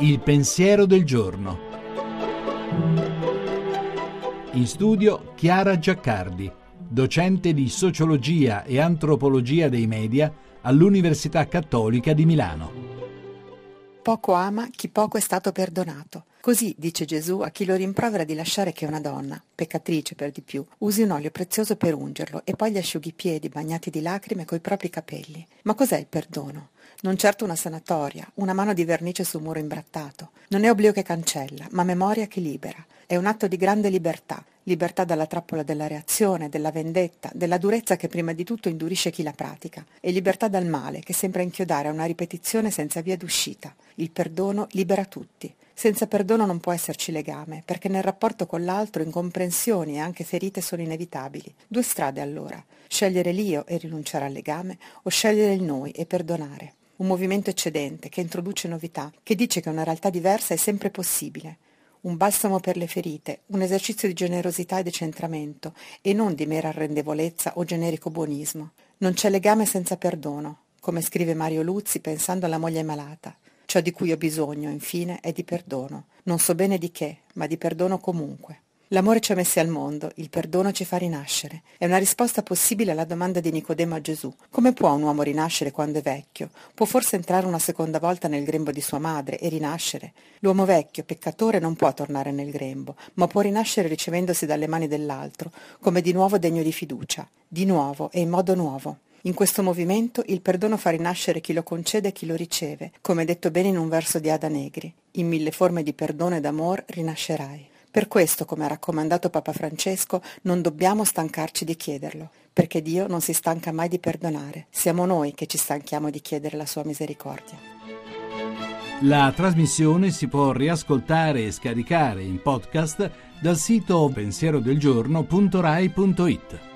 Il pensiero del giorno. In studio Chiara Giaccardi, docente di sociologia e antropologia dei media all'Università Cattolica di Milano. Poco ama chi poco è stato perdonato. Così dice Gesù a chi lo rimprovera di lasciare che una donna, peccatrice per di più, usi un olio prezioso per ungerlo e poi gli asciughi i piedi bagnati di lacrime coi propri capelli. Ma cos'è il perdono? Non certo una sanatoria, una mano di vernice sul muro imbrattato. Non è oblio che cancella, ma memoria che libera. È un atto di grande libertà, libertà dalla trappola della reazione, della vendetta, della durezza che prima di tutto indurisce chi la pratica, e libertà dal male che sembra inchiodare a una ripetizione senza via d'uscita. Il perdono libera tutti. Senza perdono non può esserci legame, perché nel rapporto con l'altro incomprensioni e anche ferite sono inevitabili. Due strade allora, scegliere l'io e rinunciare al legame, o scegliere il noi e perdonare. Un movimento eccedente che introduce novità, che dice che una realtà diversa è sempre possibile un balsamo per le ferite, un esercizio di generosità e decentramento, e non di mera arrendevolezza o generico buonismo. Non c'è legame senza perdono, come scrive Mario Luzzi pensando alla moglie malata. Ciò di cui ho bisogno, infine, è di perdono. Non so bene di che, ma di perdono comunque. L'amore ci ha messi al mondo, il perdono ci fa rinascere. È una risposta possibile alla domanda di Nicodemo a Gesù. Come può un uomo rinascere quando è vecchio? Può forse entrare una seconda volta nel grembo di sua madre e rinascere? L'uomo vecchio, peccatore, non può tornare nel grembo, ma può rinascere ricevendosi dalle mani dell'altro, come di nuovo degno di fiducia, di nuovo e in modo nuovo. In questo movimento il perdono fa rinascere chi lo concede e chi lo riceve, come detto bene in un verso di Ada Negri. In mille forme di perdono ed amor rinascerai. Per questo, come ha raccomandato Papa Francesco, non dobbiamo stancarci di chiederlo, perché Dio non si stanca mai di perdonare. Siamo noi che ci stanchiamo di chiedere la sua misericordia. La trasmissione si può riascoltare e scaricare in podcast dal sito pensierodelgiorno.rai.it.